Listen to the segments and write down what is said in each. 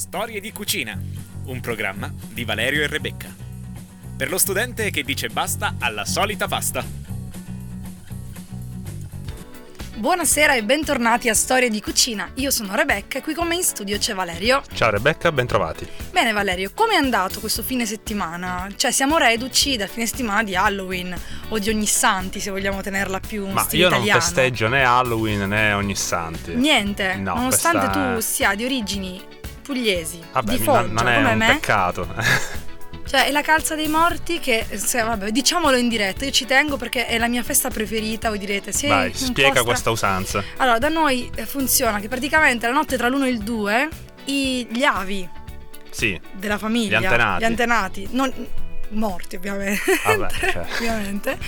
Storie di cucina, un programma di Valerio e Rebecca. Per lo studente che dice basta alla solita pasta. Buonasera e bentornati a Storie di Cucina. Io sono Rebecca e qui con me in studio c'è Valerio. Ciao Rebecca, bentrovati. Bene Valerio, come è andato questo fine settimana? Cioè siamo reduci dal fine settimana di Halloween o di Ognissanti se vogliamo tenerla più in Ma stile io italiano. non festeggio né Halloween né Ognissanti. Niente, No, nonostante questa- tu sia di origini pugliesi, Vabbè, di Foggia, non, non è come un me. peccato. Cioè, è la calza dei morti che, se- vabbè, diciamolo in diretta, io ci tengo perché è la mia festa preferita, voi direte, sì, Vai, spiega stra- questa usanza. Allora, da noi eh, funziona che praticamente la notte tra l'1 e il 2 i- gli avi Sì, della famiglia, Gli antenati. antenati, non morti ovviamente, Vabbè, cioè. ovviamente,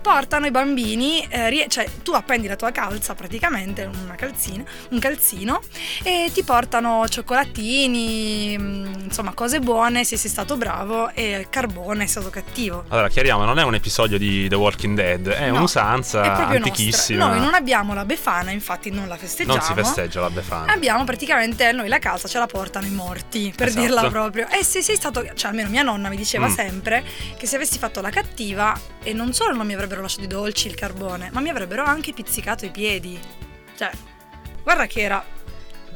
portano i bambini, eh, cioè tu appendi la tua calza praticamente, una calzina, un calzino, e ti portano cioccolatini, mm, insomma cose buone se sei stato bravo e carbone se sei stato cattivo. allora chiariamo, non è un episodio di The Walking Dead, è No, un'usanza È antichissima. nostra. Noi non abbiamo la befana, infatti non la festeggiamo. Non si festeggia la Befana. Abbiamo praticamente noi la calza ce la portano i morti, per Esatto. dirla proprio. E se sei stato, cioè almeno mia nonna mi diceva Mm. sempre che se avessi fatto la cattiva e non solo non mi avrebbero lasciato i dolci, il carbone, ma mi avrebbero anche pizzicato i piedi. Cioè, guarda che era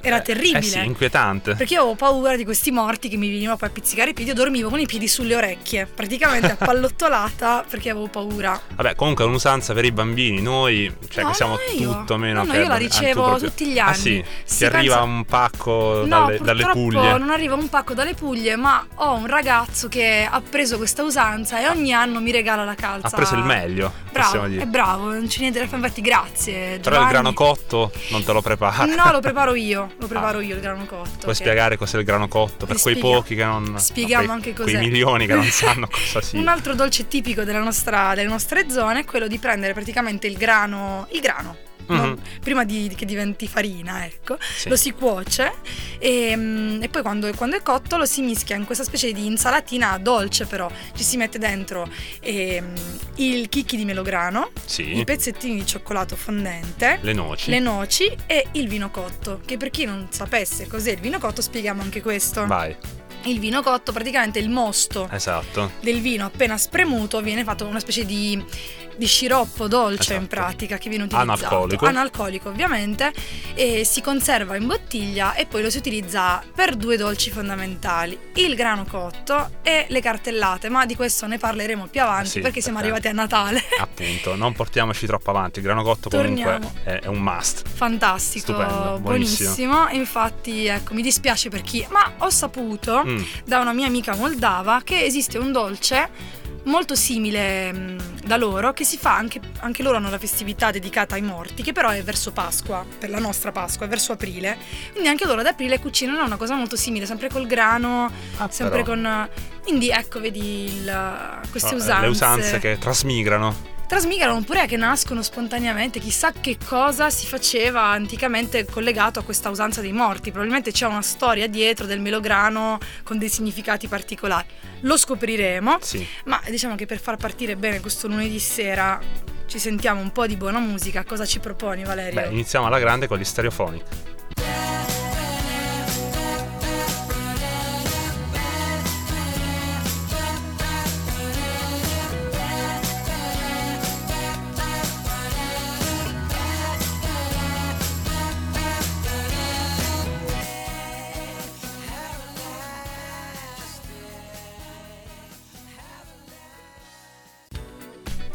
era Eh, terribile. Eh sì, inquietante. Perché io avevo paura di questi morti che mi venivano poi a pizzicare i piedi. Io dormivo con i piedi sulle orecchie, praticamente appallottolata perché avevo paura. Vabbè, comunque è un'usanza per i bambini, noi, cioè No, che siamo no, tutto meno No, no, io la ah, ricevo proprio- tutti gli Ah anni. sì, Si ti arriva pensa- un pacco No, dalle, dalle purtroppo Puglie. non arriva un pacco dalle Puglie, ma ho un ragazzo che ha preso questa usanza e ogni anno mi regala la calza. Ha preso il meglio, Bravo, è bravo, non c'è niente da fare. Infatti, grazie. Però il Giovanni. grano cotto non te lo prepara. No, lo preparo io. Lo preparo Ah. io il grano cotto. Puoi che- spiegare cos'è il grano cotto per quei spiega- pochi che non spieghiamo quei- anche quei cos'è. milioni che non sanno cosa sia. Un altro dolce tipico della nostra- delle nostre zone è quello di prendere praticamente il grano, il grano, non- Mhm. prima di, che diventi farina, ecco, Sì. lo si cuoce e, mm, e poi quando, quando è cotto lo si mischia in questa specie di insalatina dolce però, ci si mette dentro ehm, il chicchi di melograno, Sì, i pezzettini di cioccolato fondente, le noci. le noci e il vino cotto, che per chi non sapesse cos'è il vino cotto spieghiamo anche questo. Vai, Il vino cotto praticamente il mosto esatto. del vino appena spremuto viene fatto una specie di, di sciroppo dolce Esatto. in pratica che viene utilizzato Analcolico. analcolico ovviamente e si conserva in bottiglia e poi lo si utilizza per due dolci fondamentali il grano cotto e le cartellate ma di questo ne parleremo più avanti Sì, perché siamo perché- arrivati a Natale Appunto, non portiamoci troppo avanti. Il grano cotto comunque è, è un must. fantastico Stupendo, buonissimo. buonissimo infatti ecco mi dispiace per chi ma ho saputo Mm, da una mia amica moldava che esiste un dolce molto simile mh, da loro che si fa anche, anche loro hanno la festività dedicata ai morti che però è verso Pasqua per la nostra Pasqua è verso aprile. Quindi anche loro ad aprile cucinano una cosa molto simile sempre col grano ah, sempre però, con quindi ecco vedi il- queste eh, usanze. Le usanze che trasmigrano. Trasmigrano oppure che nascono spontaneamente. Chissà che cosa si faceva anticamente collegato a questa usanza dei morti. Probabilmente c'è una storia dietro del melograno con dei significati particolari. Lo scopriremo, Sì. ma diciamo che per far partire bene questo lunedì sera ci sentiamo un po' di buona musica. Cosa ci proponi, Valerio? Beh, iniziamo alla grande con gli stereofonic.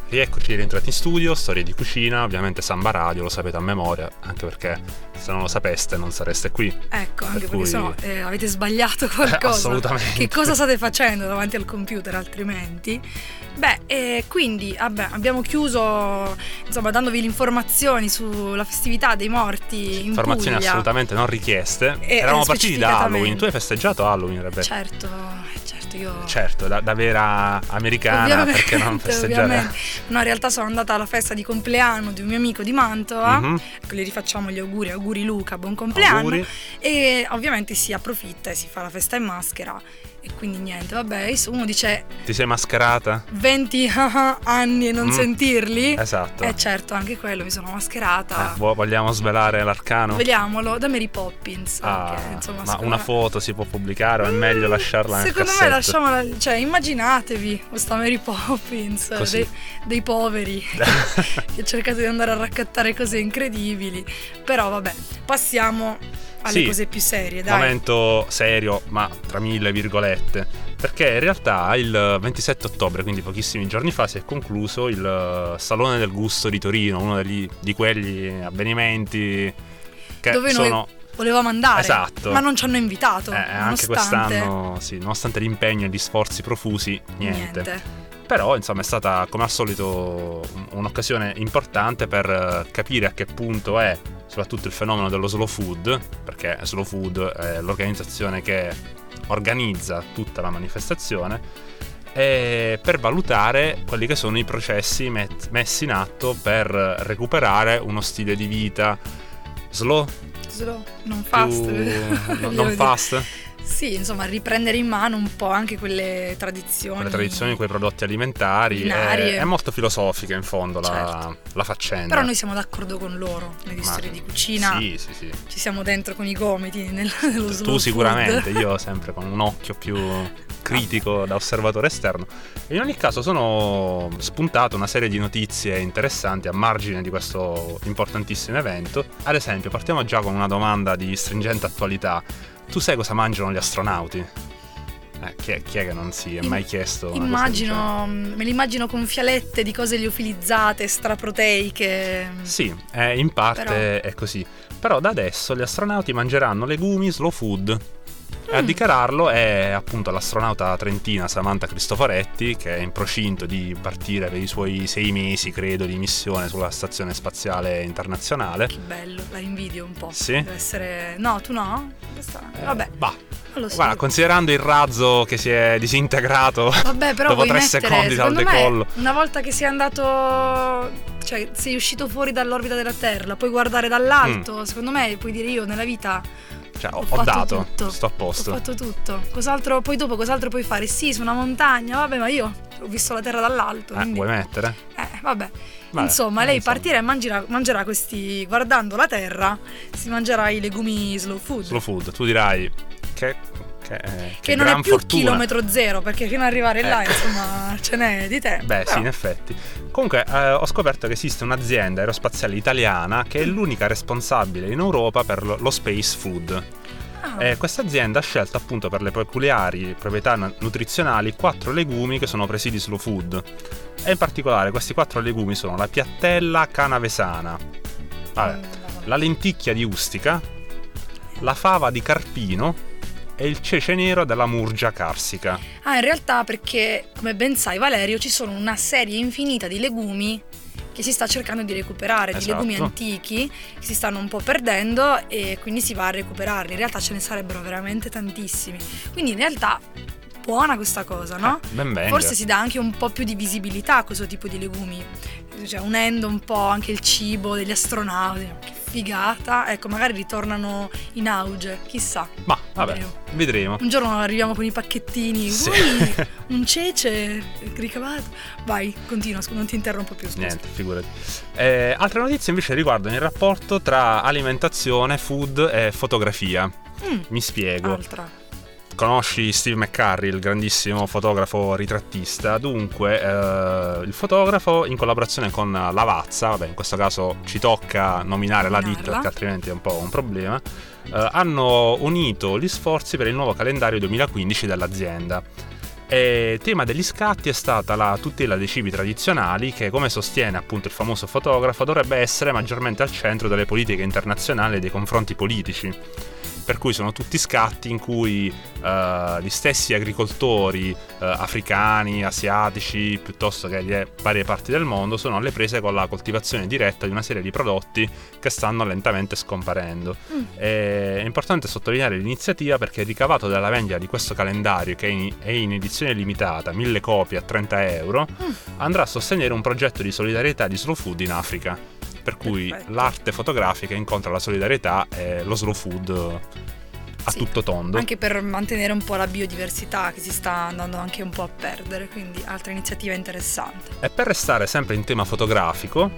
Rieccoci rientrati in studio, storie di cucina, ovviamente Samba Radio, lo sapete a memoria, anche perché se non lo sapeste non sareste qui. Ecco, anche Per perché cui- sennò eh, avete sbagliato qualcosa. assolutamente. Che cosa state facendo davanti al computer altrimenti? Beh, e quindi vabbè, abbiamo chiuso insomma dandovi le informazioni sulla festività dei morti in Informazioni Puglia. assolutamente non richieste. E- Eravamo e partiti da. Halloween. Tu hai festeggiato Halloween, Rebecca? Certo, eh, certo. io... Certo, da, da vera americana, perché non festeggiare? Ovviamente. No, in realtà sono andata alla festa di compleanno di un mio amico di Mantova, Mhm. ecco, gli rifacciamo gli auguri, auguri Luca, buon compleanno. Auguri. E ovviamente si approfitta e si fa la festa in maschera. E quindi niente, vabbè, uno dice Ti sei mascherata? 20 anni e non Mm. sentirli. Esatto. Eh certo, anche quello, mi sono mascherata. Eh, vo- vogliamo svelare l'arcano? Vediamolo, da Mary Poppins. Ah, che, insomma, ma una me- foto si può pubblicare o è meglio lasciarla nel Secondo me cassetto? lasciamola, cioè immaginatevi questa Mary Poppins dei, dei poveri che ha cercato di andare a raccattare cose incredibili. Però vabbè, passiamo alle Sì, cose più serie, dai. Momento serio, ma tra mille virgolette. Perché in realtà il 27 ottobre, quindi pochissimi giorni fa, si è concluso il eh, Salone del Gusto di Torino, uno degli- di quegli avvenimenti che Dove sono... volevamo andare, Esatto. ma non ci hanno invitato. eh, anche nonostante quest'anno, sì, nonostante l'impegno e gli sforzi profusi, niente. niente. Però, insomma, è stata come al solito un- un'occasione importante per eh, capire a che punto è soprattutto il fenomeno dello slow food, perché slow food è l'organizzazione che organizza tutta la manifestazione, e per valutare quelli che sono i processi met- messi in atto per recuperare uno stile di vita slow, Slow, non più- fast. voglio non dire. fast, Sì, insomma, riprendere in mano un po' anche quelle tradizioni. quelle tradizioni, quei prodotti alimentari. È, è molto filosofica in fondo la, Certo. la faccenda. Però noi siamo d'accordo con loro nelle storie di cucina. Sì, sì, sì. Ci siamo dentro con i gomiti nel, nello Tu- tu sicuramente, io sempre con un occhio più critico da osservatore esterno. In ogni caso sono spuntate una serie di notizie interessanti a margine di questo importantissimo evento. Ad esempio, partiamo già con una domanda di stringente attualità. Tu sai cosa mangiano gli astronauti? Eh, chi, è, chi è che non si è mai chiesto? Immagino, me li immagino con fialette di cose liofilizzate, straproteiche. Sì, eh, in parte Però- è così. Però da adesso gli astronauti mangeranno legumi slow food. E a Mm. dichiararlo è appunto l'astronauta trentina Samantha Cristoforetti, che è in procinto di partire per i suoi sei mesi, credo, di missione sulla Stazione Spaziale Internazionale. Che bello, la invidio un po'. Sì? Deve essere. No, tu no? Eh, Vabbè, bah, so. guarda, considerando il razzo che si è disintegrato Vabbè, però dopo tre mettere, secondi dal decollo. una volta che sei andato, cioè sei uscito fuori dall'orbita della Terra, la puoi guardare dall'alto, secondo me puoi dire io nella vita Cioè, ho, ho, ho dato, tutto. sto a Ho posto. fatto tutto. Cos'altro, poi dopo cos'altro puoi fare? Sì, su una montagna, vabbè, ma io ho visto la Terra dall'alto, Eh, quindi vuoi mettere? eh, vabbè. Vabbè, insomma, lei insomma. partirà e mangerà, mangerà questi guardando la Terra, si mangerà i legumi slow food. Slow food, tu dirai che, che, eh, che, che non è più fortuna. chilometro zero, perché fino ad arrivare là, Eh. insomma, ce n'è di te. Beh, sì, Però- in effetti. Comunque, eh, ho scoperto che esiste un'azienda aerospaziale italiana che è Mm. l'unica responsabile in Europa per lo, lo space food. Ah, E questa azienda ha scelto appunto per le peculiari proprietà na- nutrizionali quattro legumi che sono presidi slow food. E in particolare questi quattro legumi sono la piattella canavesana, vabbè, mm, la lenticchia di Ustica, la fava di Carpino e il cece nero della Murgia carsica. Ah, in realtà perché, come ben sai Valerio, ci sono una serie infinita di legumi che si sta cercando di recuperare, di Esatto. legumi antichi che si stanno un po' perdendo e quindi si va a recuperarli. In realtà ce ne sarebbero veramente tantissimi. Quindi in realtà buona questa cosa, no? Eh, ben venga. Forse si dà anche un po' più di visibilità a questo tipo di legumi, cioè unendo un po' anche il cibo degli astronauti. Figata! Ecco, magari ritornano in auge, chissà. Ma vabbè, Vedremo. vedremo. Un giorno arriviamo con i pacchettini, Sì. Ui, un cece ricavato. Vai, continua, scusa, non ti interrompo più, scusa. Niente, figurati. Eh, altre notizie invece riguardano il rapporto tra alimentazione, food e fotografia. Mm, Mi spiego. altra. Conosci Steve McCurry, il grandissimo fotografo ritrattista. Dunque, eh, il fotografo in collaborazione con Lavazza, vabbè, in questo caso ci tocca nominare la ditta perché altrimenti è un po' un problema, eh, hanno unito gli sforzi per il nuovo calendario 2015 dell'azienda. E tema degli scatti è stata la tutela dei cibi tradizionali che, come sostiene appunto il famoso fotografo, dovrebbe essere maggiormente al centro delle politiche internazionali e dei confronti politici. Per cui sono tutti scatti in cui uh, gli stessi agricoltori uh, africani, asiatici, piuttosto che le varie parti del mondo, sono alle prese con la coltivazione diretta di una serie di prodotti che stanno lentamente scomparendo. Mm. È importante sottolineare l'iniziativa perché il ricavato dalla vendita di questo calendario, che è in, è in edizione limitata, 1000 copie a 30 euro, mm. andrà a sostenere un progetto di solidarietà di slow food in Africa per cui Perfetto. l'arte fotografica incontra la solidarietà e lo slow food a sì, tutto tondo. Anche per mantenere un po' la biodiversità che si sta andando anche un po' a perdere, quindi altra iniziativa interessante. E per restare sempre in tema fotografico,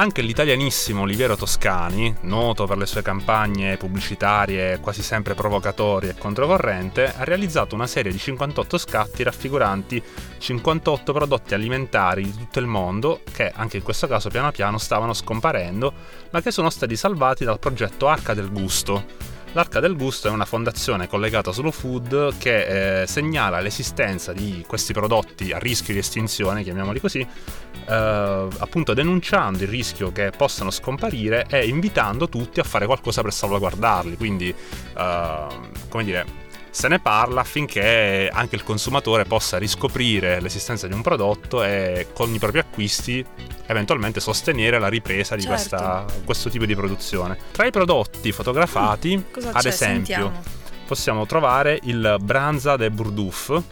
anche l'italianissimo Oliviero Toscani, noto per le sue campagne pubblicitarie quasi sempre provocatorie e controcorrente, ha realizzato una serie di 58 scatti raffiguranti 58 prodotti alimentari di tutto il mondo che, anche in questo caso piano piano, stavano scomparendo, ma che sono stati salvati dal progetto Arca del Gusto L'Arca del Gusto è una fondazione collegata a Slow Food che eh, segnala l'esistenza di questi prodotti a rischio di estinzione, chiamiamoli così, eh, appunto denunciando il rischio che possano scomparire e invitando tutti a fare qualcosa per salvaguardarli. Quindi, eh, come dire, se ne parla affinché anche il consumatore possa riscoprire l'esistenza di un prodotto e con i propri acquisti eventualmente sostenere la ripresa di certo. questa, questo tipo di produzione. Tra i prodotti fotografati, mm, ad esempio, Sentiamo. possiamo trovare il Branza de Burdouf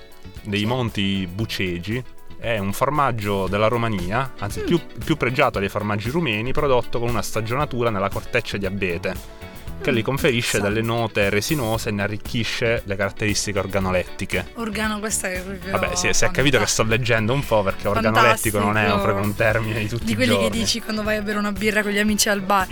dei Monti Bucegi, è un formaggio della Romania, anzi mm. più, più pregiato dei formaggi rumeni, prodotto con una stagionatura nella corteccia di abete che gli conferisce delle note resinose e ne arricchisce le caratteristiche organolettiche. Organo, questa è proprio. Vabbè, si, si è capito che sto leggendo un po' perché organolettico non è proprio un termine di tutti di i giorni. Di quelli che dici quando vai a bere una birra con gli amici al bar.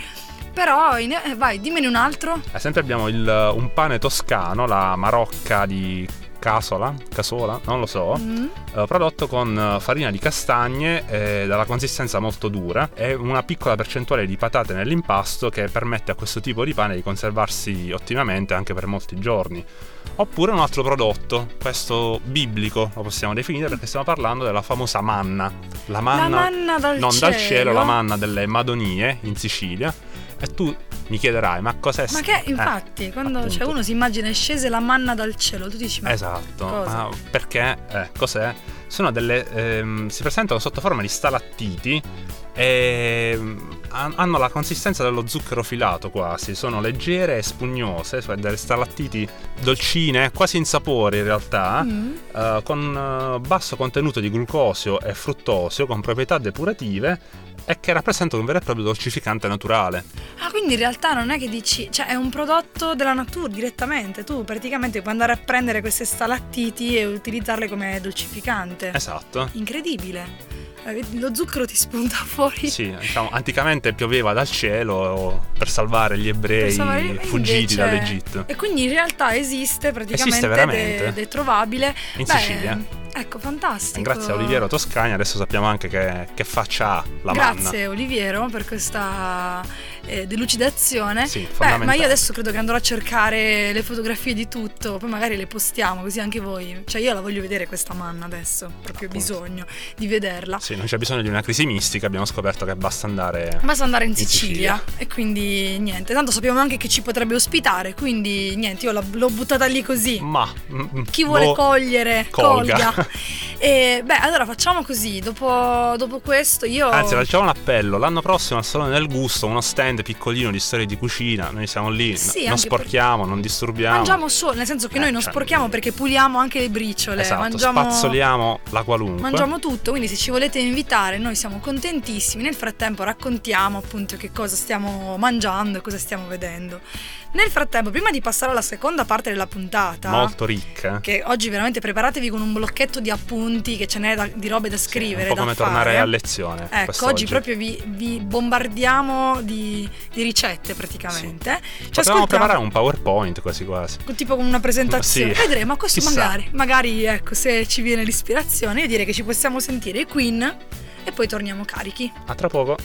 Però, in, eh, vai, dimmene un altro. Ad esempio abbiamo il, un pane toscano, la marocca di casola, casola, non lo so, mm. eh, prodotto con eh, farina di castagne eh, dalla consistenza molto dura e una piccola percentuale di patate nell'impasto che permette a questo tipo di pane di conservarsi ottimamente anche per molti giorni. Oppure un altro prodotto, questo biblico lo possiamo definire perché stiamo parlando della famosa manna. La manna, la manna dal non cielo. dal cielo, la manna delle Madonie in Sicilia. E tu mi chiederai, ma cos'è? Ma che infatti, eh, quando cioè, uno si immagina scese la manna dal cielo, tu dici ma Esatto, cosa? Ma perché eh, cos'è? Sono delle ehm, si presentano sotto forma di stalattiti e ehm, hanno la consistenza dello zucchero filato quasi, sono leggere e spugnose, cioè delle stalattiti dolcine, quasi insapore in realtà, mm. uh, con uh, basso contenuto di glucosio e fruttosio, con proprietà depurative e che rappresentano un vero e proprio dolcificante naturale. Ah, quindi in realtà non è che dici, cioè è un prodotto della natura direttamente, tu praticamente puoi andare a prendere queste stalattiti e utilizzarle come dolcificante. Esatto. Incredibile. Eh, lo zucchero ti spunta fuori. Sì, diciamo, anticamente pioveva dal cielo per salvare gli ebrei salvare... fuggiti invece... dall'Egitto. E quindi in realtà esiste praticamente esiste veramente. ed è trovabile. In Beh, Sicilia. Ecco, fantastico. Grazie a Oliviero Toscani adesso sappiamo anche che, che faccia ha la Grazie manna. Grazie Oliviero per questa eh, delucidazione. Sì, Beh, ma io adesso credo che andrò a cercare le fotografie di tutto, poi magari le postiamo così anche voi. Cioè io la voglio vedere questa manna adesso, proprio Appunto. bisogno di vederla. Sì, non c'è bisogno di una crisi mistica, abbiamo scoperto che basta andare Basta andare in, in Sicilia. Sicilia. e quindi niente, tanto sappiamo anche che ci potrebbe ospitare, quindi niente, io l'ho buttata lì così. Ma mm, chi vuole boh, cogliere, colga. colga. E beh, allora facciamo così. Dopo, dopo, questo io. Anzi, facciamo un appello. L'anno prossimo al Salone del Gusto, uno stand piccolino di storie di cucina. Noi siamo lì, sì, non sporchiamo, non disturbiamo. Mangiamo solo, nel senso che eh, noi non cioè... sporchiamo perché puliamo anche le briciole. Esatto, mangiamo... spazzoliamo la qualunque. Mangiamo tutto, quindi se ci volete invitare, noi siamo contentissimi. Nel frattempo raccontiamo appunto che cosa stiamo mangiando e cosa stiamo vedendo. Nel frattempo, prima di passare alla seconda parte della puntata, molto ricca, che oggi veramente preparatevi con un blocchetto di appunti, che ce n'è da, di robe da scrivere. Sì, un po' come fare. tornare a lezione. Ecco, oggi proprio vi, vi bombardiamo di, di, ricette praticamente. Sì. Possiamo preparare un PowerPoint quasi quasi. Tipo con una presentazione. Sì. Vedremo, questo Chissà. magari, magari ecco, se ci viene l'ispirazione, io direi che ci possiamo sentire i Queen e poi torniamo carichi. A tra poco.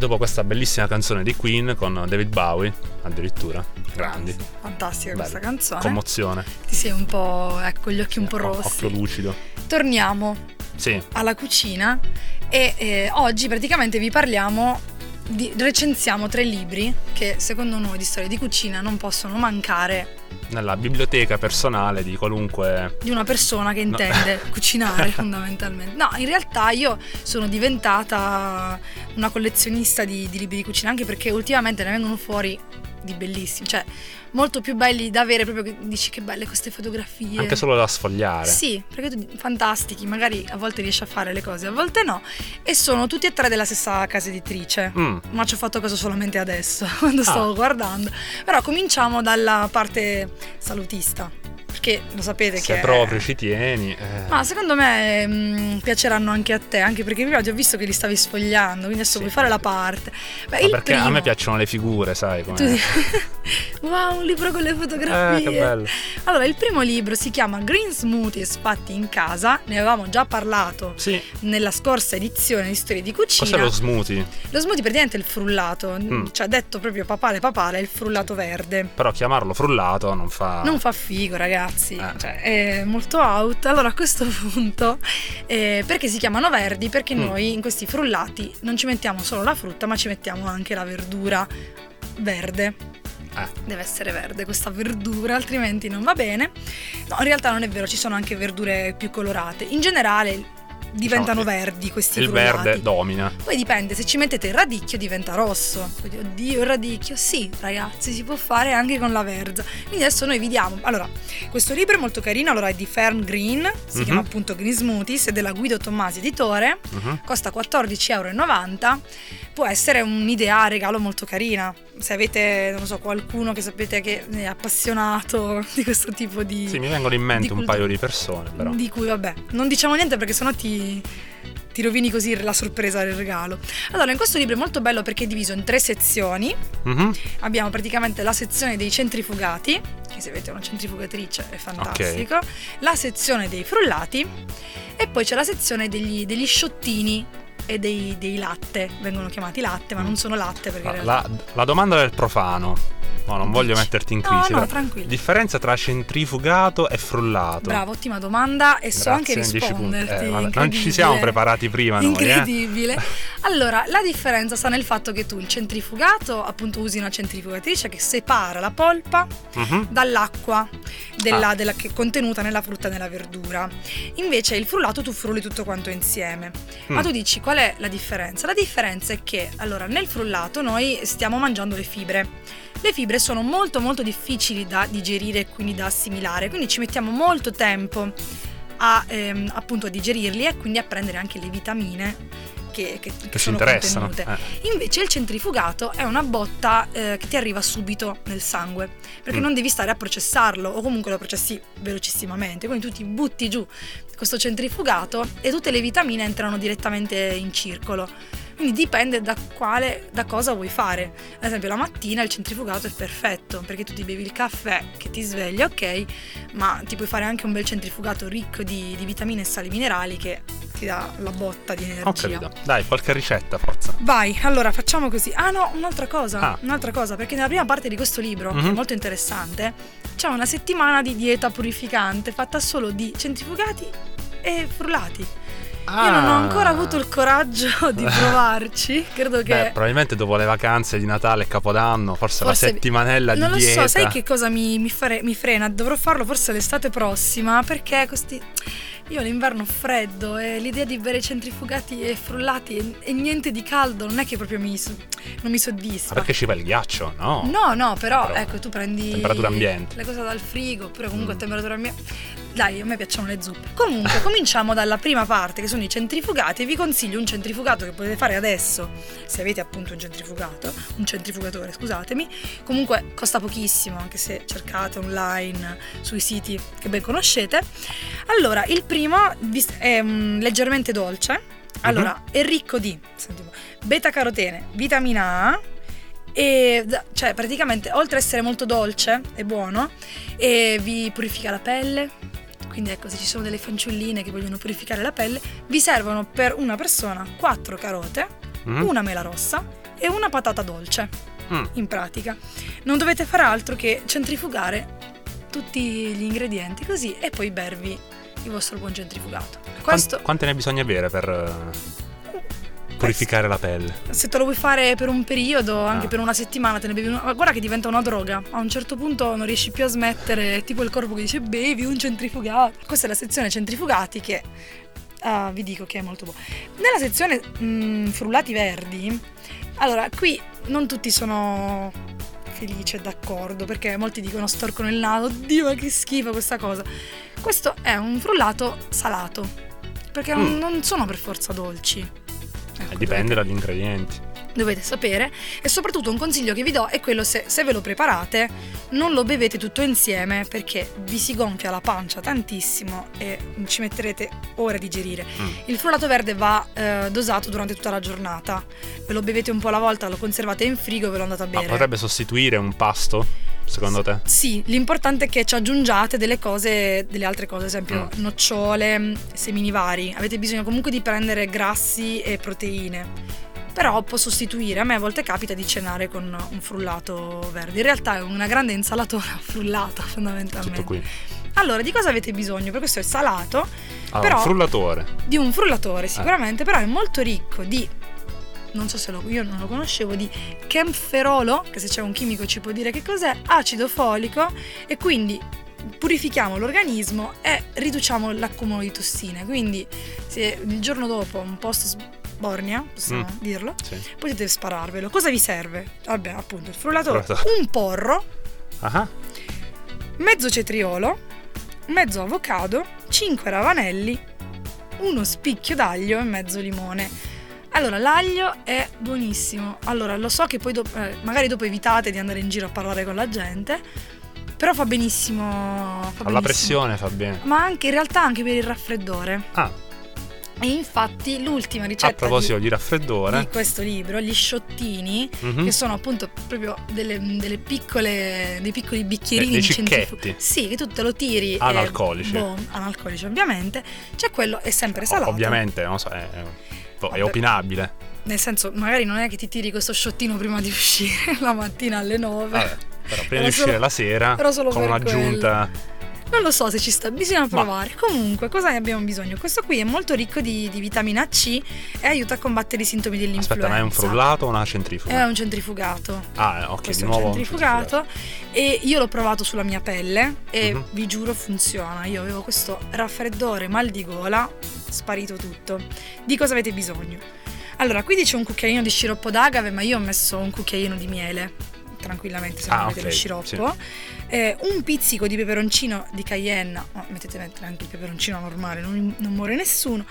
Dopo questa bellissima canzone di Queen con David Bowie, addirittura, grandi. Fantastica Bello. questa canzone. Commozione. Ti sei un po', ecco, gli occhi un po' rossi. Occhio lucido. Torniamo Sì, alla cucina e eh, oggi praticamente vi parliamo di, recensiamo tre libri che secondo noi di storia di cucina non possono mancare nella biblioteca personale di qualunque... di una persona che intende cucinare fondamentalmente. No, in realtà io sono diventata una collezionista di, di libri di cucina anche perché ultimamente ne vengono fuori di bellissimi, cioè molto più belli da avere proprio che dici che belle queste fotografie. Anche solo da sfogliare. Sì, perché tu fantastichi, magari a volte riesci a fare le cose, a volte no. E sono tutti e tre della stessa casa editrice. Mm, Ma ci ho fatto caso solamente adesso, quando Ah. stavo guardando. Però cominciamo dalla parte salutista. Perché lo sapete se che. proprio ci tieni... eh, Ma secondo me mm, piaceranno anche a te, anche perché prima ti ho visto che li stavi sfogliando, quindi adesso Sì. puoi fare la parte. Beh, perché a me primo- piacciono le figure, sai Tu come... dici- wow, un libro con le fotografie. Eh, che bello. Allora, il primo libro si chiama Green Smoothies fatti in casa, ne avevamo già parlato Sì, nella scorsa edizione di Storie di Cucina. cos'è lo smoothie? Lo smoothie praticamente è il frullato, Mm. cioè detto proprio papale papale, è il frullato verde. Però chiamarlo frullato non fa... Non fa figo, ragazzi, Eh. cioè, è molto out. Allora, a questo punto, eh, perché si chiamano verdi? Perché Mm. noi in questi frullati non ci mettiamo solo la frutta, ma ci mettiamo anche la verdura verde. Eh. Deve essere verde questa verdura, altrimenti non va bene. No, in realtà non è vero, ci sono anche verdure più colorate. In generale diventano Diciamo verdi questi Il frullati. verde domina. Poi dipende, se ci mettete il radicchio diventa rosso. Quindi, oddio, il radicchio. Sì, ragazzi, si può fare anche con la verza. Quindi adesso noi vi diamo. Allora, questo libro è molto carino, allora è di Fern Green, si Mhm. chiama appunto Green Smoothies, è della Guido Tommasi editore, Mhm. costa 14,90 euro. Può essere un'idea a regalo molto carina. Se avete, non so, qualcuno che sapete che è appassionato di questo tipo di. Sì, mi vengono in mente un cultura- paio di persone, però. Di cui, vabbè, non diciamo niente perché sennò ti, ti rovini così la sorpresa del regalo. Allora, in questo libro è molto bello perché è diviso in tre sezioni. Mhm. Abbiamo praticamente la sezione dei centrifugati, che se avete una centrifugatrice è fantastico, la sezione dei frullati e poi c'è la sezione degli, degli sciottini e dei, dei latte, vengono chiamati latte, ma non sono latte perché La, realtà... la- la domanda del profano. No, non voglio Dici. metterti in No, crisi. no, però- tranquillo. Differenza tra centrifugato e frullato. Bravo, ottima domanda e so anche Grazie, 10 punti. risponderti. Eh, non ci incredibile. siamo preparati prima noi, eh. Allora, la differenza sta nel fatto che tu il centrifugato, appunto, usi una centrifugatrice che separa la polpa Mhm. dall'acqua della, Ah. della- che è contenuta nella frutta e nella verdura. Invece il frullato tu frulli tutto quanto insieme. Ma Mm. tu dici qual è la differenza? La differenza è che allora nel frullato noi stiamo mangiando le fibre. Le fibre sono molto molto difficili da digerire e quindi da assimilare, quindi ci mettiamo molto tempo a ehm, appunto a digerirli e quindi a prendere anche le vitamine che, che- che sono interessano. contenute. eh. Invece il centrifugato è una botta eh, che ti arriva subito nel sangue, perché Mm. non devi stare a processarlo o comunque lo processi velocissimamente, quindi tu ti butti giù questo centrifugato e tutte le vitamine entrano direttamente in circolo. Quindi dipende da quale, da cosa vuoi fare. Ad esempio la mattina il centrifugato è perfetto perché tu ti bevi il caffè che ti sveglia, ok, ma ti puoi fare anche un bel centrifugato ricco di, di vitamine e sali minerali che ti dà la botta di energia. Ho capito. Dai, qualche ricetta, forza. Vai, allora facciamo così. Ah no, un'altra cosa, Ah. un'altra cosa, perché nella prima parte di questo libro, che è Mhm. molto interessante, c'è una settimana di dieta purificante fatta solo di centrifugati e frullati. Io non ho ancora avuto il coraggio di provarci, credo che... Ah. Beh, probabilmente dopo le vacanze di Natale e Capodanno, forse, Forse- la settimanella non di lo dieta. so, sai che cosa mi, mi fare- mi frena? Dovrò farlo forse l'estate prossima perché questi... Io l'inverno freddo e l'idea di bere centrifugati e frullati e, e niente di caldo non è che proprio mi, non mi soddisfa. Ma perché ci va il ghiaccio? No. No, no, però, Però, ecco, tu prendi temperatura ambiente. le cose dal frigo, oppure comunque Mm. a temperatura ambiente. Dai, a me piacciono le zuppe. Comunque, cominciamo dalla prima parte, che sono i centrifugati, e vi consiglio un centrifugato che potete fare adesso, se avete appunto un centrifugato, un centrifugatore, scusatemi. Comunque costa pochissimo, anche se cercate online sui siti che ben conoscete. Allora, il primo è mm, leggermente dolce. Allora, è ricco di senti un po', beta-carotene, vitamina A, e cioè praticamente oltre ad essere molto dolce e buono e vi purifica la pelle quindi ecco se ci sono delle fanciulline che vogliono purificare la pelle vi servono per una persona quattro carote Mhm. una mela rossa e una patata dolce, Mm. in pratica. Non dovete fare altro che centrifugare tutti gli ingredienti così e poi bervi il vostro buon centrifugato. Questo, quante ne bisogna bere per eh, purificare la pelle? se te lo vuoi fare per un periodo, anche Ah. per una settimana, te ne bevi una... Guarda che diventa una droga. A un certo punto non riesci più a smettere, è tipo il corpo che dice bevi un centrifugato. Questa è la sezione centrifugati che ah, vi dico che è molto buona. Nella sezione mm, frullati verdi, allora qui non tutti sono felici e d'accordo perché molti dicono storcono il naso, oddio ma che schifo questa cosa. Questo è un frullato salato perché non, Mm. non sono per forza dolci. Ecco, Eh, dipende dagli ingredienti. Dovete sapere e soprattutto un consiglio che vi do è quello se, se ve lo preparate non lo bevete tutto insieme perché vi si gonfia la pancia tantissimo e ci metterete ore a digerire. Mm. Il frullato verde va eh, dosato durante tutta la giornata, ve lo bevete un po' alla volta, lo conservate in frigo e ve lo andate a Ma bere. potrebbe sostituire un pasto, secondo te? Sì, l'importante è che ci aggiungiate delle cose, delle altre cose, ad esempio Mm. nocciole, mh, semini vari. Avete bisogno comunque di prendere grassi e proteine. Però può sostituire, a me a volte capita di cenare con un frullato verde. In realtà è una grande insalatona frullata fondamentalmente. Tutto qui. Allora, di cosa avete bisogno? Per questo è salato, Allora, Però- frullatore. di un Ah. frullatore sicuramente, però è molto ricco di non so se lo, io non lo conoscevo di camferolo, che se c'è un chimico ci può dire che cos'è, acido folico e quindi purifichiamo l'organismo e riduciamo l'accumulo di tossine. Quindi se il giorno dopo un post sbornia, possiamo Mm. dirlo, Sì. potete spararvelo. Cosa vi serve? Vabbè, appunto, il frullatore, un porro, Ah, mezzo cetriolo, mezzo avocado, 5 ravanelli, uno spicchio d'aglio e mezzo limone. Allora, l'aglio è buonissimo. Allora, lo so che poi dop- eh, magari dopo evitate di andare in giro a parlare con la gente, però fa benissimo. Fa alla benissimo. pressione fa bene. Ma anche in realtà anche per il raffreddore. Ah, E infatti l'ultima a ricetta proposito di, di raffreddore. di questo libro, gli sciottini, mhm, che sono appunto proprio delle, delle piccole, dei piccoli bicchierini di centrifu- cicchetti. Sì, che tu te lo tiri. e- Analcolici. boh, analcolici, ovviamente. C'è quello, è sempre salato. Ovviamente, non so, è, è- Vabbè. opinabile. Nel senso, magari non è che ti tiri questo sciottino prima di uscire la mattina alle 9. Vabbè, però prima Era di uscire solo- la sera con un'aggiunta Non lo so se ci sta, bisogna provare. Comunque, cosa ne abbiamo bisogno? Questo qui è molto ricco di, di vitamina C e aiuta a combattere i sintomi dell'influenza. Aspetta, ma è un frullato o una centrifuga? È un centrifugato. Ah, ok, questo di è un nuovo un centrifugato e io l'ho provato sulla mia pelle e Mhm. vi giuro funziona. Io avevo questo raffreddore, mal di gola, sparito tutto. Di cosa avete bisogno? Allora, qui dice un cucchiaino di sciroppo d'agave, ma io ho messo un cucchiaino di miele, tranquillamente se non Ah, avete ok, lo sciroppo. Eh, un pizzico di peperoncino di cayenne, no, mettete anche il peperoncino normale, non, non muore nessuno.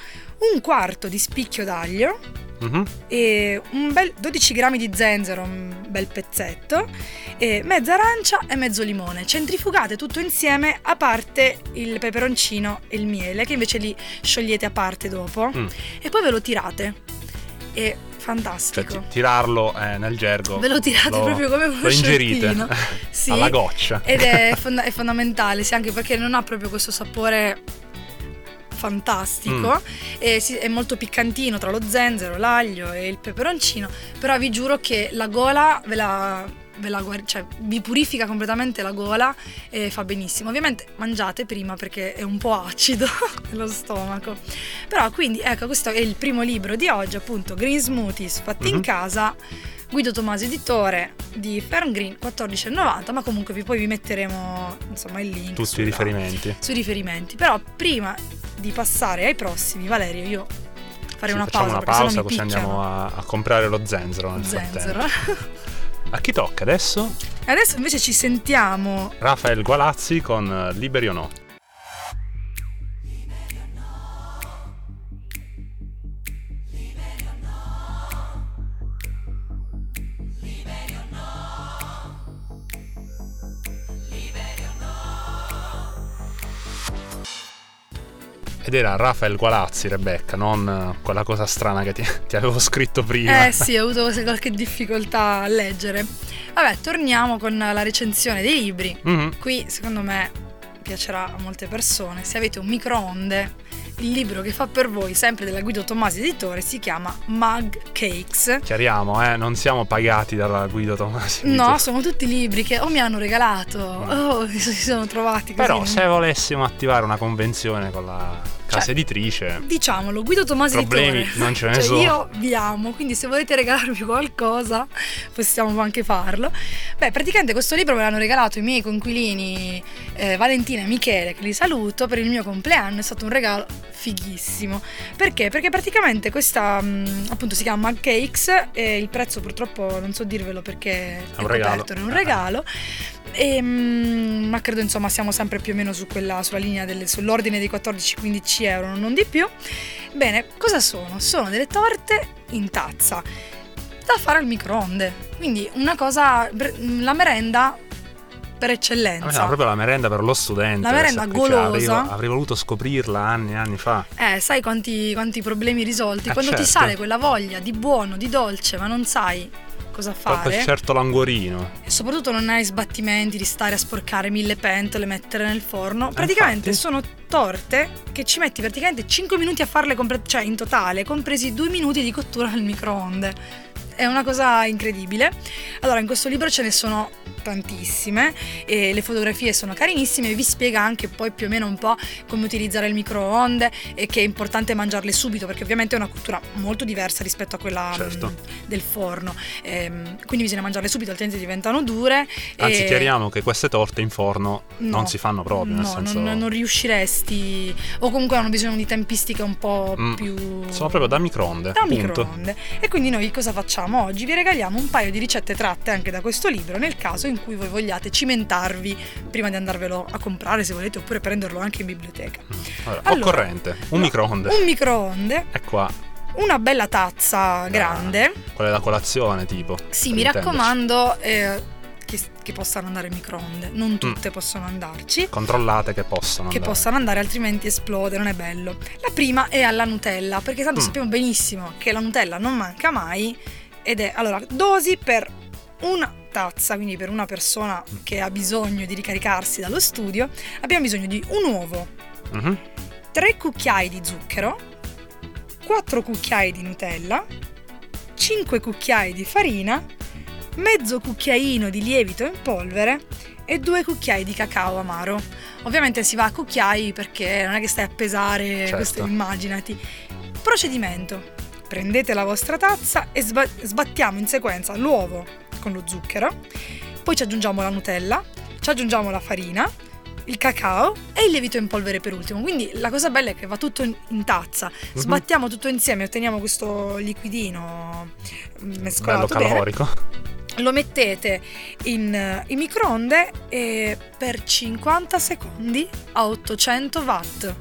Un quarto di spicchio d'aglio, Mhm. e un bel 12 grammi di zenzero, un bel pezzetto, e mezza arancia e mezzo limone. Centrifugate tutto insieme, a parte il peperoncino e il miele, che invece li sciogliete a parte dopo, Mm. e poi ve lo tirate. È Cioè, fantastico. ti- tirarlo eh, nel gergo. Ve lo tirate lo- proprio come uno Lo ingerite. Sì. alla goccia. Ed è, fonda- è fondamentale, sì, anche perché non ha proprio questo sapore fantastico Mm. e si- è molto piccantino tra lo zenzero, l'aglio e il peperoncino, però vi giuro che la gola ve la, ve la guar- cioè, vi purifica completamente la gola e fa benissimo. Ovviamente mangiate prima perché è un po' acido nello stomaco. Però quindi ecco, questo è il primo libro di oggi, appunto Green Smoothies fatti in Mhm. casa. Guido Tomasi editore di Fern Green 14,90 ma comunque vi, poi vi metteremo insomma il link Tutti sulla- i riferimenti. sui riferimenti però prima di passare ai prossimi Valerio io farei Sì, una facciamo pausa una perché sennò pausa così andiamo a, a comprare lo zenzero nel zenzero frattempo. A chi tocca adesso? adesso invece ci sentiamo Rafael Gualazzi con eh, Liberi o no? Ed era Rafael Gualazzi, Rebecca, non eh, quella cosa strana che ti, ti avevo scritto prima. eh sì ho avuto qualche difficoltà a leggere vabbè torniamo con la recensione dei libri Mhm. qui secondo me piacerà a molte persone se avete un microonde il libro che fa per voi, sempre della Guido Tomasi editore, si chiama Mug Cakes. Chiariamo, eh, non siamo pagati dalla Guido Tomasi. No, sono tutti libri che o mi hanno regalato o si sono trovati così. Però se volessimo attivare una convenzione con la casa cioè, editrice. Diciamolo, Guido Tomasi Problemi editore. non ce ne cioè, sono. Io vi amo, quindi se volete regalarmi qualcosa possiamo anche farlo. Beh, praticamente questo libro me l'hanno regalato i miei conquilini eh, Valentina e Michele, che li saluto per il mio compleanno, è stato un regalo fighissimo. Perché? Perché praticamente questa mh, appunto si chiama Cakes e il prezzo purtroppo non so dirvelo perché è, un regalo. è un regalo. E, mh, ma credo insomma siamo sempre più o meno su quella, sulla linea delle, sull'ordine dei 14-15 euro, non di più. Bene, cosa sono? Sono delle torte in tazza da fare al microonde. Quindi una cosa, la merenda per eccellenza. No, proprio la merenda per lo studente. La merenda golosa. Avrei, avrei, voluto scoprirla anni e anni fa. Eh, sai quanti, quanti problemi risolti? Eh, Quando certo. ti sale quella voglia di buono, di dolce, ma non sai cosa fare. Proprio certo languorino. E soprattutto non hai sbattimenti di stare a sporcare mille pentole, mettere nel forno. Praticamente infatti. sono torte che ci metti praticamente 5 minuti a farle, compre- cioè in totale, compresi 2 minuti di cottura al microonde. È una cosa incredibile. Allora, in questo libro ce ne sono tantissime e le fotografie sono carinissime e vi spiega anche poi più o meno un po' come utilizzare il microonde e che è importante mangiarle subito perché ovviamente è una cottura molto diversa rispetto a quella Certo. mh, del forno. Ehm, quindi bisogna mangiarle subito altrimenti diventano dure. Anzi, e- chiariamo che queste torte in forno No. non si fanno proprio. No, nel senso, non, non riusciresti o comunque hanno bisogno di tempistiche un po' Mm, più Sono proprio da microonde. da microonde. E quindi noi cosa facciamo oggi? Vi regaliamo un paio di ricette tratte anche da questo libro nel caso in cui voi vogliate cimentarvi prima di andarvelo a comprare se volete oppure prenderlo anche in biblioteca. Mm. Allora, Allora, occorrente, un microonde. Un microonde, È qua, una bella tazza grande. quella da colazione tipo. Sì, mi raccomando eh, che, che possano andare in microonde. Mm. Non tutte possono andarci. Controllate che possano che andare. possano andare altrimenti esplode, non è bello. La prima è alla Nutella, perché tanto Mm. sappiamo benissimo che la Nutella non manca mai ed è allora dosi per una tazza, quindi per una persona che ha bisogno di ricaricarsi dallo studio, abbiamo bisogno di un uovo, Mhm. 3 cucchiai di zucchero, 4 cucchiai di Nutella, 5 cucchiai di farina, mezzo cucchiaino di lievito in polvere e 2 cucchiai di cacao amaro. Ovviamente si va a cucchiai perché non è che stai a pesare, Certo. questo immaginati. Procedimento. Prendete la vostra tazza e sba- sbattiamo in sequenza l'uovo con lo zucchero, poi ci aggiungiamo la Nutella, ci aggiungiamo la farina, il cacao e il lievito in polvere per ultimo. Quindi la cosa bella è che va tutto in, tazza, Mhm. sbattiamo tutto insieme otteniamo questo liquidino mm, Bello mescolato bene. calorico. Lo mettete in, eh, in microonde e per 50 secondi a 800 watt.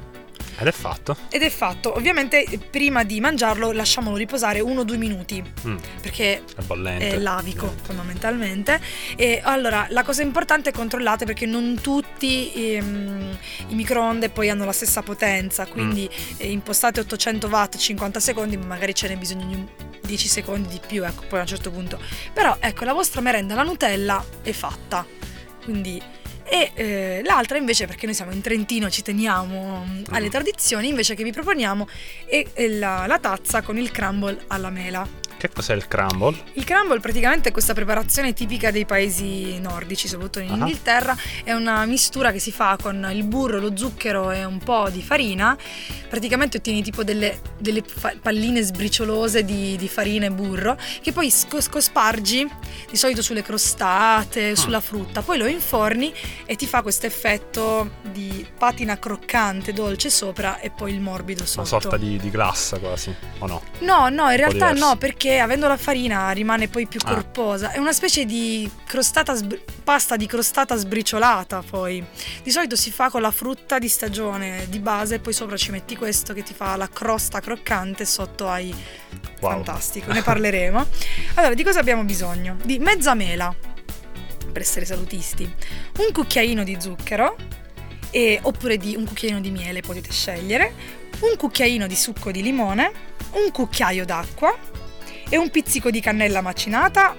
Ed è fatto. Ed è fatto. Ovviamente prima di mangiarlo lasciamolo riposare 1-2 minuti Mm, perché è bollente. è lavico Niente. fondamentalmente e allora la cosa importante è controllate perché non tutti ehm, i microonde poi hanno la stessa potenza quindi eh, impostate 800 watt 50 secondi ma magari ce n'è bisogno di un 10 secondi di più ecco poi a un certo punto però ecco la vostra merenda la Nutella è fatta quindi e eh, l'altra invece perché noi siamo in Trentino ci teniamo mm, alle tradizioni invece che vi proponiamo è, è la, la tazza con il crumble alla mela Che cos'è il crumble? il crumble praticamente è questa preparazione tipica dei paesi nordici, soprattutto in Ah. Inghilterra, è una mistura che si fa con il burro, lo zucchero e un po' di farina. Praticamente ottieni tipo delle, delle fa- palline sbriciolose di, di farina e burro che poi cospargi di solito sulle crostate, sulla frutta, poi lo inforni e ti fa questo effetto di patina croccante, dolce sopra e poi il morbido sotto. Una sorta di, di glassa quasi, o no? No, no, in realtà no, perché avendo la farina rimane poi più Ah. corposa. È una specie di crostata sbr- pasta di crostata sbriciolata poi. Di solito si fa con la frutta di stagione di base e poi sopra ci metti questo che ti fa la crosta croccante sotto hai Wow. fantastico. Ne parleremo. Allora, di cosa abbiamo bisogno? Di mezza mela per essere salutisti, un cucchiaino di zucchero e- oppure di un cucchiaino di miele potete scegliere, un cucchiaino di succo di limone, un cucchiaio d'acqua e un pizzico di cannella macinata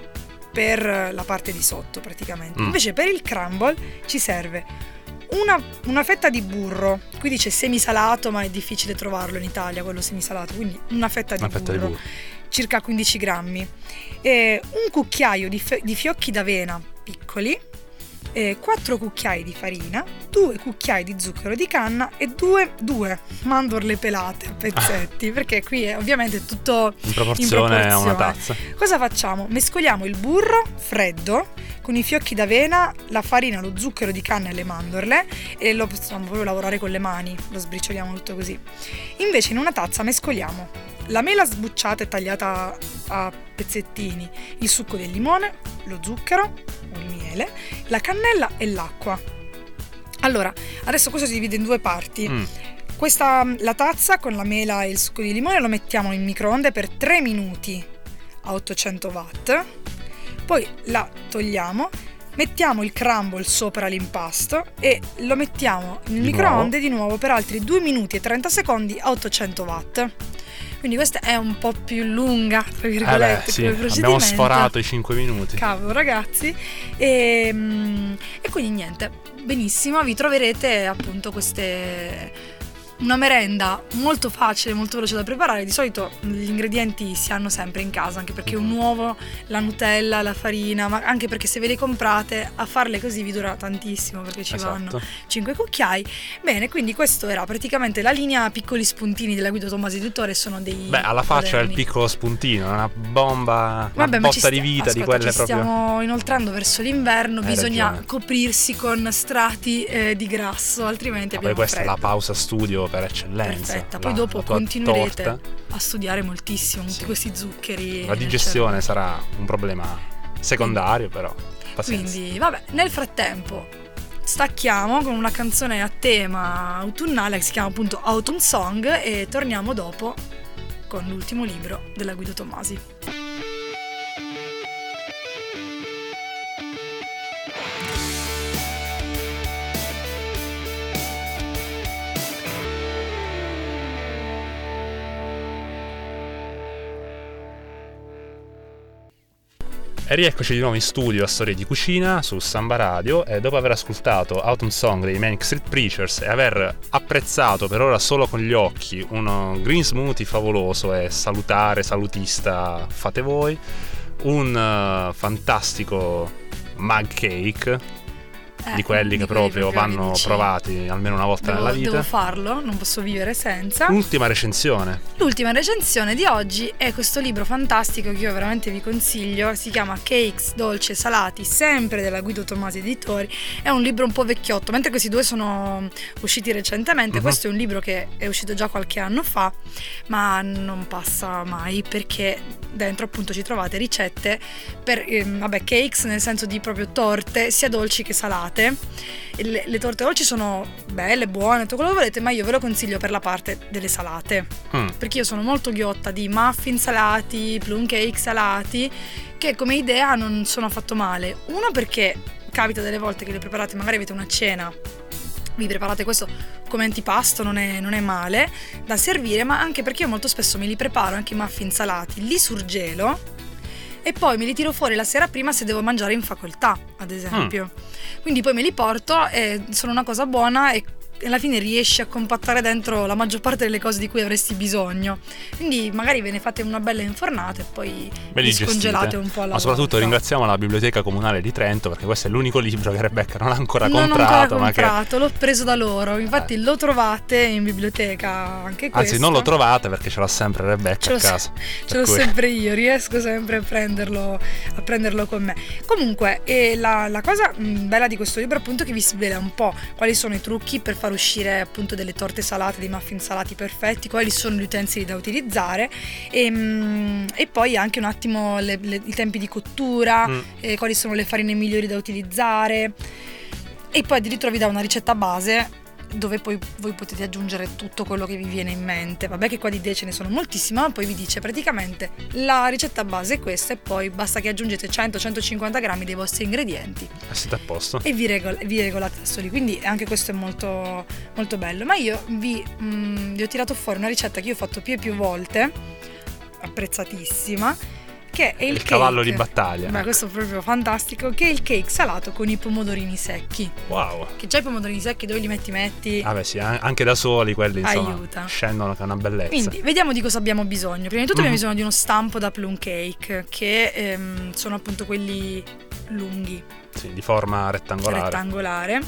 per la parte di sotto praticamente. Mm. Invece per il crumble ci serve una, una fetta di burro, qui dice semisalato ma è difficile trovarlo in Italia quello semisalato, quindi una fetta di Una fetta di burro, burro. circa 15 grammi, e un cucchiaio di, fe- di fiocchi d'avena piccoli, e 4 cucchiai di farina, 2 cucchiai di zucchero di canna e 2, mandorle pelate a pezzetti, perché qui è ovviamente tutto In proporzione, a una tazza. Cosa facciamo? Mescoliamo il burro freddo con i fiocchi d'avena, la farina, lo zucchero di canna e le mandorle e lo possiamo proprio lavorare con le mani, lo sbricioliamo tutto così. Invece in una tazza mescoliamo la mela sbucciata e tagliata a pezzettini, il succo del limone, lo zucchero o il miele, la cannella e l'acqua. Allora, adesso questo si divide in due parti. Mm. Questa, la tazza con la mela e il succo di limone lo mettiamo in microonde per 3 minuti a 800 watt. Poi la togliamo, mettiamo il crumble sopra l'impasto e lo mettiamo in Di microonde di nuovo per altri 2 minuti e 30 secondi a 800 watt. Quindi questa è un po' più lunga, tra Eh virgolette, beh, sì, abbiamo sforato i 5 minuti. Cavolo ragazzi e, mm, e quindi niente benissimo vi troverete appunto queste una merenda molto facile, molto veloce da preparare. Di solito gli ingredienti si hanno sempre in casa, anche perché un uovo, la Nutella, la farina, ma anche perché se ve le comprate a farle così vi dura tantissimo perché ci vanno Esatto. 5 cucchiai. Bene, quindi questo era praticamente la linea piccoli spuntini della guida Tomasi Editore, sono dei Beh, alla faccia è il piccolo spuntino, una bomba, Vabbè, una botta di vita di aspetta, quelle ci proprio. stiamo inoltrando verso l'inverno, Hai bisogna ragione. coprirsi con strati eh, di grasso, altrimenti Ah, Poi abbiamo questa è freddo. la pausa studio per eccellenza. Perfetta, La- poi dopo la continuerete torta. a studiare moltissimo tutti Sì. questi zuccheri. La digestione sarà un problema secondario, però. Pazienza. Quindi, vabbè, nel frattempo stacchiamo con una canzone a tema autunnale che si chiama appunto Autumn Song e torniamo dopo con l'ultimo libro della Guido Tommasi. E rieccoci di nuovo in studio a Storie di Cucina su Samba Radio e dopo aver ascoltato Autumn Song dei Manic Street Preachers e aver apprezzato per ora solo con gli occhi uno green smoothie favoloso e salutare, salutista fate voi, un eh, fantastico mug cake Eh, di quelli che quelli proprio vanno provati almeno una volta Devo, nella devo vita. farlo, non posso vivere senza. Ultima recensione. L'ultima recensione di oggi è questo libro fantastico che io veramente vi consiglio, si chiama Cakes, Dolci e Salati, sempre della Guido Tomasi Editori, è un libro un po' vecchiotto, mentre questi due sono usciti recentemente, Mhm. questo è un libro che è uscito già qualche anno fa, ma non passa mai perché dentro appunto ci trovate ricette per, ehm, vabbè, cakes nel senso di proprio torte, sia dolci che salate. E Le, le torte dolci sono belle, buone, tutto quello che volete, ma io ve lo consiglio per la parte delle salate. Mm, perché io sono molto ghiotta di muffin salati, plum cake salati, che come idea non sono affatto male. Uno perché capita delle volte che le preparate, magari avete una cena, vi preparate questo come antipasto, non è, non è male da servire, ma anche perché io molto spesso me li preparo anche i muffin salati, li surgelo e poi me li tiro fuori la sera prima se devo mangiare in facoltà, ad esempio. Quindi poi me li porto e sono una cosa buona e alla fine riesci a compattare dentro la maggior parte delle cose di cui avresti bisogno. Quindi magari ve ne fate una bella infornata e poi li scongelate un po' alla Ma soprattutto volta. ringraziamo la Biblioteca Comunale di Trento perché questo è l'unico libro che Rebecca non ha ancora non comprato, ancora ma che comprato, l'ho preso da loro. Infatti Eh. lo trovate in biblioteca anche questo. Anzi, non lo trovate perché ce l'ha sempre Rebecca Ce a casa. ce Per l'ho cui- sempre io, riesco sempre a prenderlo, a prenderlo con me. Comunque, la, la cosa mh, bella di questo libro è appunto che vi svela un po' quali sono i trucchi per far uscire appunto delle torte salate, dei muffin salati perfetti, quali sono gli utensili da utilizzare e, mh, e poi anche un attimo le- le- i tempi di cottura, Mm. e quali sono le farine migliori da utilizzare e poi addirittura vi dà una ricetta base dove poi voi potete aggiungere tutto quello che vi viene in mente. Vabbè che qua di idee ce ne sono moltissime, ma poi vi dice praticamente la ricetta base è questa e poi basta che aggiungete 100-150 grammi dei vostri ingredienti Eh, siete a posto. e vi, regol- vi regolate da soli. Quindi anche questo è molto, molto bello. Ma io vi, mm, vi ho tirato fuori una ricetta che io ho fatto più e più volte, apprezzatissima, che è il, Il cake. cavallo di battaglia. Beh, questo è proprio fantastico, che è il cake salato con i pomodorini secchi. Wow. Che già i pomodorini secchi dove li metti metti. Vabbè sì, an- anche da soli quelli insomma Aiuta. scendono che è una bellezza. Quindi vediamo di cosa abbiamo bisogno. Prima di tutto Mhm. abbiamo bisogno di uno stampo da plum cake, che ehm, sono appunto quelli lunghi, Sì, di forma rettangolare. rettangolare.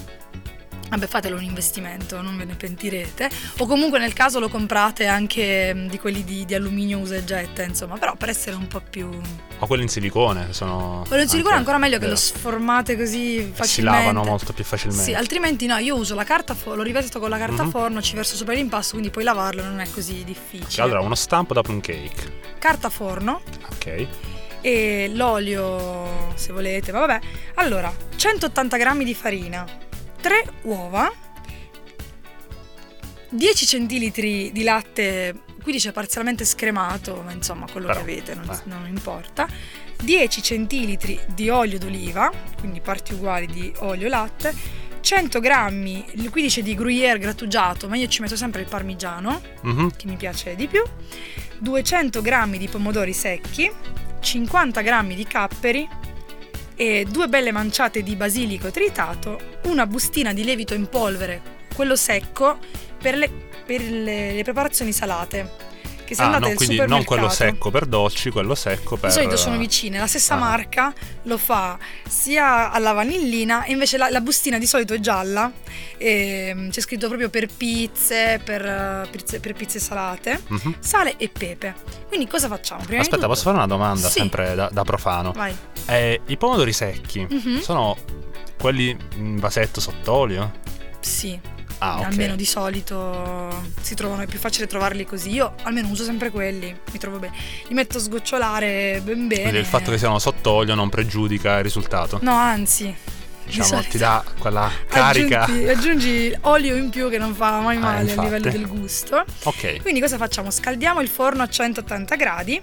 Vabbè, fatelo un investimento, non ve ne pentirete. O comunque nel caso lo comprate anche mm, di quelli di, di alluminio usa e getta, insomma, però per essere un po' più... o quelli in silicone che sono Quello in silicone è ancora meglio che vero. lo sformate così facilmente. si lavano molto più facilmente. Sì, altrimenti no, io uso la carta forno, lo rivesto con la carta Mhm. forno, ci verso sopra l'impasto, quindi puoi lavarlo, non è così difficile. Allora, uno stampo da plum cake. Carta forno Ok. e l'olio, se volete, ma vabbè. Allora, 180 grammi di farina, 3 uova, 10 centilitri di latte, qui dice parzialmente scremato, ma insomma quello Però, che avete non, eh. non importa, 10 centilitri di olio d'oliva, quindi parti uguali di olio e latte, 100 grammi, qui dice di gruyère grattugiato, ma io ci metto sempre il parmigiano, Mhm. che mi piace di più, 200 grammi di pomodori secchi, 50 grammi di capperi e due belle manciate di basilico tritato, una bustina di lievito in polvere, quello secco, per le, per le- le preparazioni salate. Che Ah, no, quindi non quello secco per dolci, quello secco per di solito sono vicine, la stessa Ah. marca lo fa sia alla vanillina e invece la, la bustina di solito è gialla, e, c'è scritto proprio per pizze, per, pizze, per pizze salate, Mhm. sale e pepe. Quindi cosa facciamo? Prima Aspetta, posso fare una domanda Sì. sempre da, da profano? Eh, I pomodori secchi Mhm. sono quelli in vasetto sott'olio? Sì, Ah, ok. almeno di solito si trovano, è più facile trovarli così. Io almeno uso sempre quelli, mi trovo bene. Li metto a sgocciolare ben bene. Quindi il fatto che siano sott'olio non pregiudica il risultato. No, anzi, diciamo, ti dà quella carica. Aggiungi, aggiungi olio in più che non fa mai Ah, male a infatti. livello del gusto. Ok. Quindi cosa facciamo? Scaldiamo il forno a 180 gradi.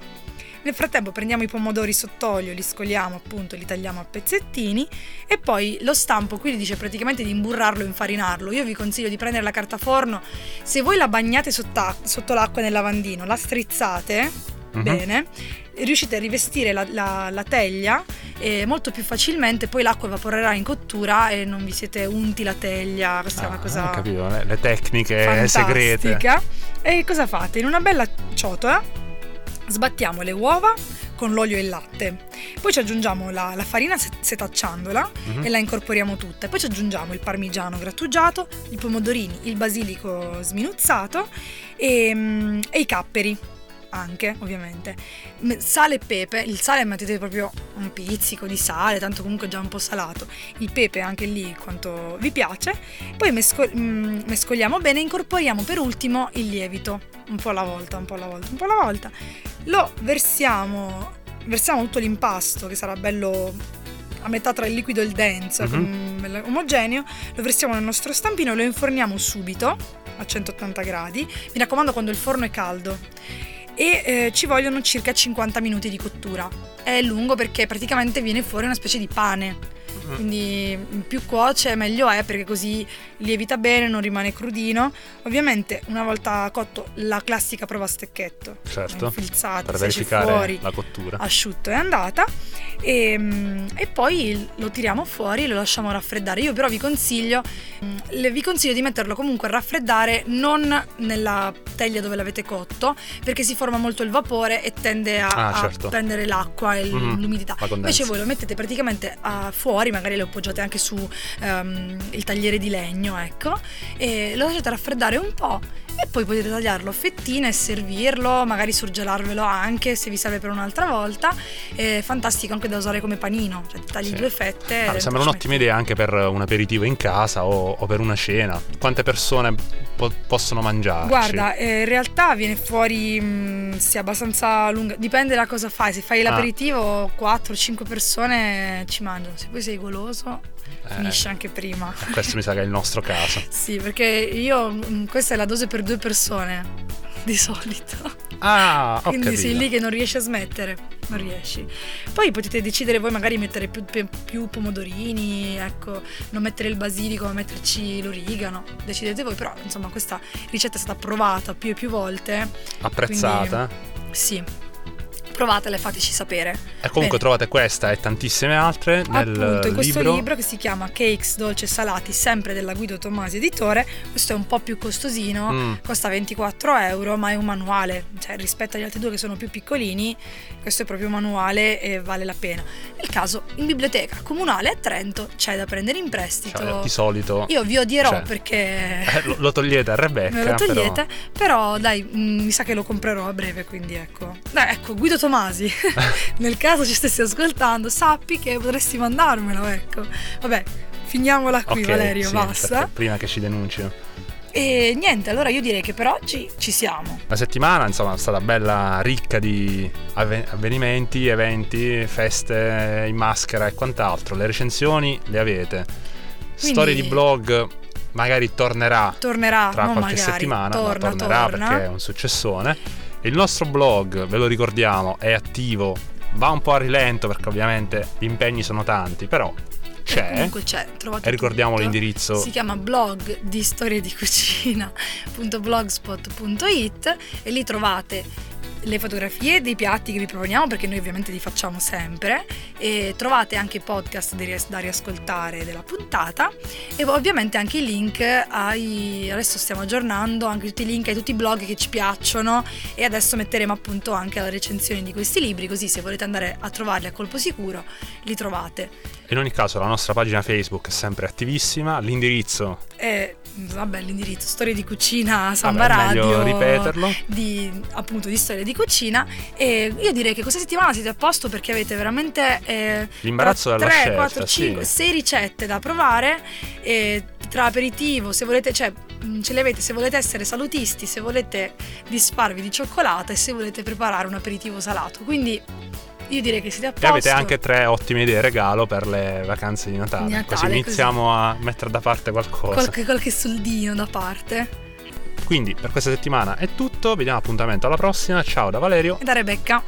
Nel frattempo prendiamo i pomodori sott'olio, li scoliamo appunto, li tagliamo a pezzettini e poi lo stampo qui dice praticamente di imburrarlo e infarinarlo. Io vi consiglio di prendere la carta forno, se voi la bagnate sotto l'acqua nel lavandino, la strizzate Mhm. bene, riuscite a rivestire la, la- la teglia eh, molto più facilmente, poi l'acqua evaporerà in cottura e non vi siete unti la teglia, questa è Ah, una cosa ho capito, le, le tecniche segrete. fantastica. E cosa fate? In una bella ciotola sbattiamo le uova con l'olio e il latte. Poi ci aggiungiamo la, la farina se- setacciandola Mhm. e la incorporiamo tutta. Poi ci aggiungiamo il parmigiano grattugiato, i pomodorini, il basilico sminuzzato e, mm, e i capperi anche, ovviamente. Sale e pepe, il sale mettete proprio un pizzico di sale, tanto comunque già un po' salato. Il pepe anche lì quanto vi piace. Poi mesco- mm, mescoliamo bene e incorporiamo per ultimo il lievito, un po' alla volta, un po' alla volta, un po' alla volta. Lo versiamo, versiamo tutto l'impasto che sarà bello a metà tra il liquido e il denso, bello omogeneo, lo versiamo nel nostro stampino e lo inforniamo subito a 180 gradi. Mi raccomando quando il forno è caldo. E eh, ci vogliono circa 50 minuti di cottura. È lungo perché praticamente viene fuori una specie di pane. Quindi più cuoce meglio è perché così lievita bene, non rimane crudino. Ovviamente una volta cotto la classica prova a stecchetto. Certo. Infilzata, Per verificare fuori la cottura. asciutto è andata e, mm, e poi lo tiriamo fuori e lo lasciamo raffreddare. Io però vi consiglio, mm, vi consiglio di metterlo comunque a raffreddare non nella teglia dove l'avete cotto perché si forma molto il vapore e tende a, Ah, a certo. prendere l'acqua e Mhm, l'umidità. la. Invece voi lo mettete praticamente ah, fuori, magari lo appoggiate anche su ehm, il tagliere di legno, ecco, e lo lasciate raffreddare un po' e poi potete tagliarlo a fettine e servirlo, magari surgelarvelo anche se vi serve per un'altra volta. È fantastico anche da usare come panino, cioè tagli Sì. due fette. Ah, sembra un'ottima idea anche per un aperitivo in casa o, o per una cena. Quante persone po- possono mangiarci? Guarda, eh, in realtà viene fuori mh, sì, abbastanza lunga, dipende da cosa fai. Se fai Ah. l'aperitivo, 4-5 persone ci mangiano. Se poi sei goloso, Eh, finisce anche prima. Questo mi sa che è il nostro caso. Sì, perché io mh, questa è la dose per due persone di solito. Ah, ho Quindi capito. sei lì che non riesci a smettere, non riesci. Poi potete decidere voi magari mettere più, più- più pomodorini, ecco, non mettere il basilico, ma metterci l'origano. Decidete voi, però insomma questa ricetta è stata provata più e più volte. Apprezzata. Sì. Provatele fateci sapere. E comunque Bene. trovate questa e tantissime altre nel Appunto, in questo libro. libro. che si chiama Cakes, dolci e salati, sempre della Guido Tomasi editore. Questo è un po' più costosino, Mm. costa 24 euro, ma è un manuale, cioè rispetto agli altri due che sono più piccolini, questo è proprio un manuale e vale la pena. Nel caso, in biblioteca comunale a Trento c'è da prendere in prestito. Cioè, di solito Io vi odierò Cioè, perché eh, lo, lo togliete a Rebecca. me lo però- togliete, però, dai, mm, mi sa che lo comprerò a breve, quindi ecco. Dai, ecco, Guido Tomasi, nel caso ci stessi ascoltando, sappi che potresti mandarmelo, ecco. Vabbè, finiamola qui Ok, Valerio, sì, basta. prima che ci denunciano. E niente, allora io direi che per oggi ci siamo. La settimana, insomma, è stata bella ricca di avve- avvenimenti, eventi, feste in maschera e quant'altro. Le recensioni le avete. Storie di blog magari tornerà Tornerà, tra qualche magari, settimana, torna, tornerà torna. perché è un successone. Il nostro blog, ve lo ricordiamo, è attivo, va un po' a rilento perché ovviamente gli impegni sono tanti, però c'è. comunque c'è, trovate E ricordiamo tutto. l'indirizzo Si chiama blog di storie di cucina.blogspot.it e lì trovate le fotografie dei piatti che vi proponiamo perché noi ovviamente li facciamo sempre e trovate anche i podcast da riascoltare della puntata e ovviamente anche i link ai adesso stiamo aggiornando anche tutti i link ai tutti i blog che ci piacciono e adesso metteremo appunto anche la recensione di questi libri così se volete andare a trovarli a colpo sicuro li trovate In ogni caso la nostra pagina Facebook è sempre attivissima, l'indirizzo, E vabbè, l'indirizzo storie di cucina Samba vabbè, è meglio Radio ripeterlo. di appunto di storie di cucina e io direi che questa settimana siete a posto perché avete veramente eh, L'imbarazzo della 3, scelta, 4, sì. 5, 6 ricette da provare e tra aperitivo, se volete, cioè mh, ce le avete se volete essere salutisti, se volete disfarvi di cioccolata e se volete preparare un aperitivo salato. Quindi io direi che siete a E posto. avete anche tre ottime idee regalo per le vacanze di Natale. Di Natale, così iniziamo a mettere da parte qualcosa. qualche, qualche soldino da parte. Quindi per questa settimana è tutto, vi diamo appuntamento alla prossima. Ciao da Valerio. E da Rebecca.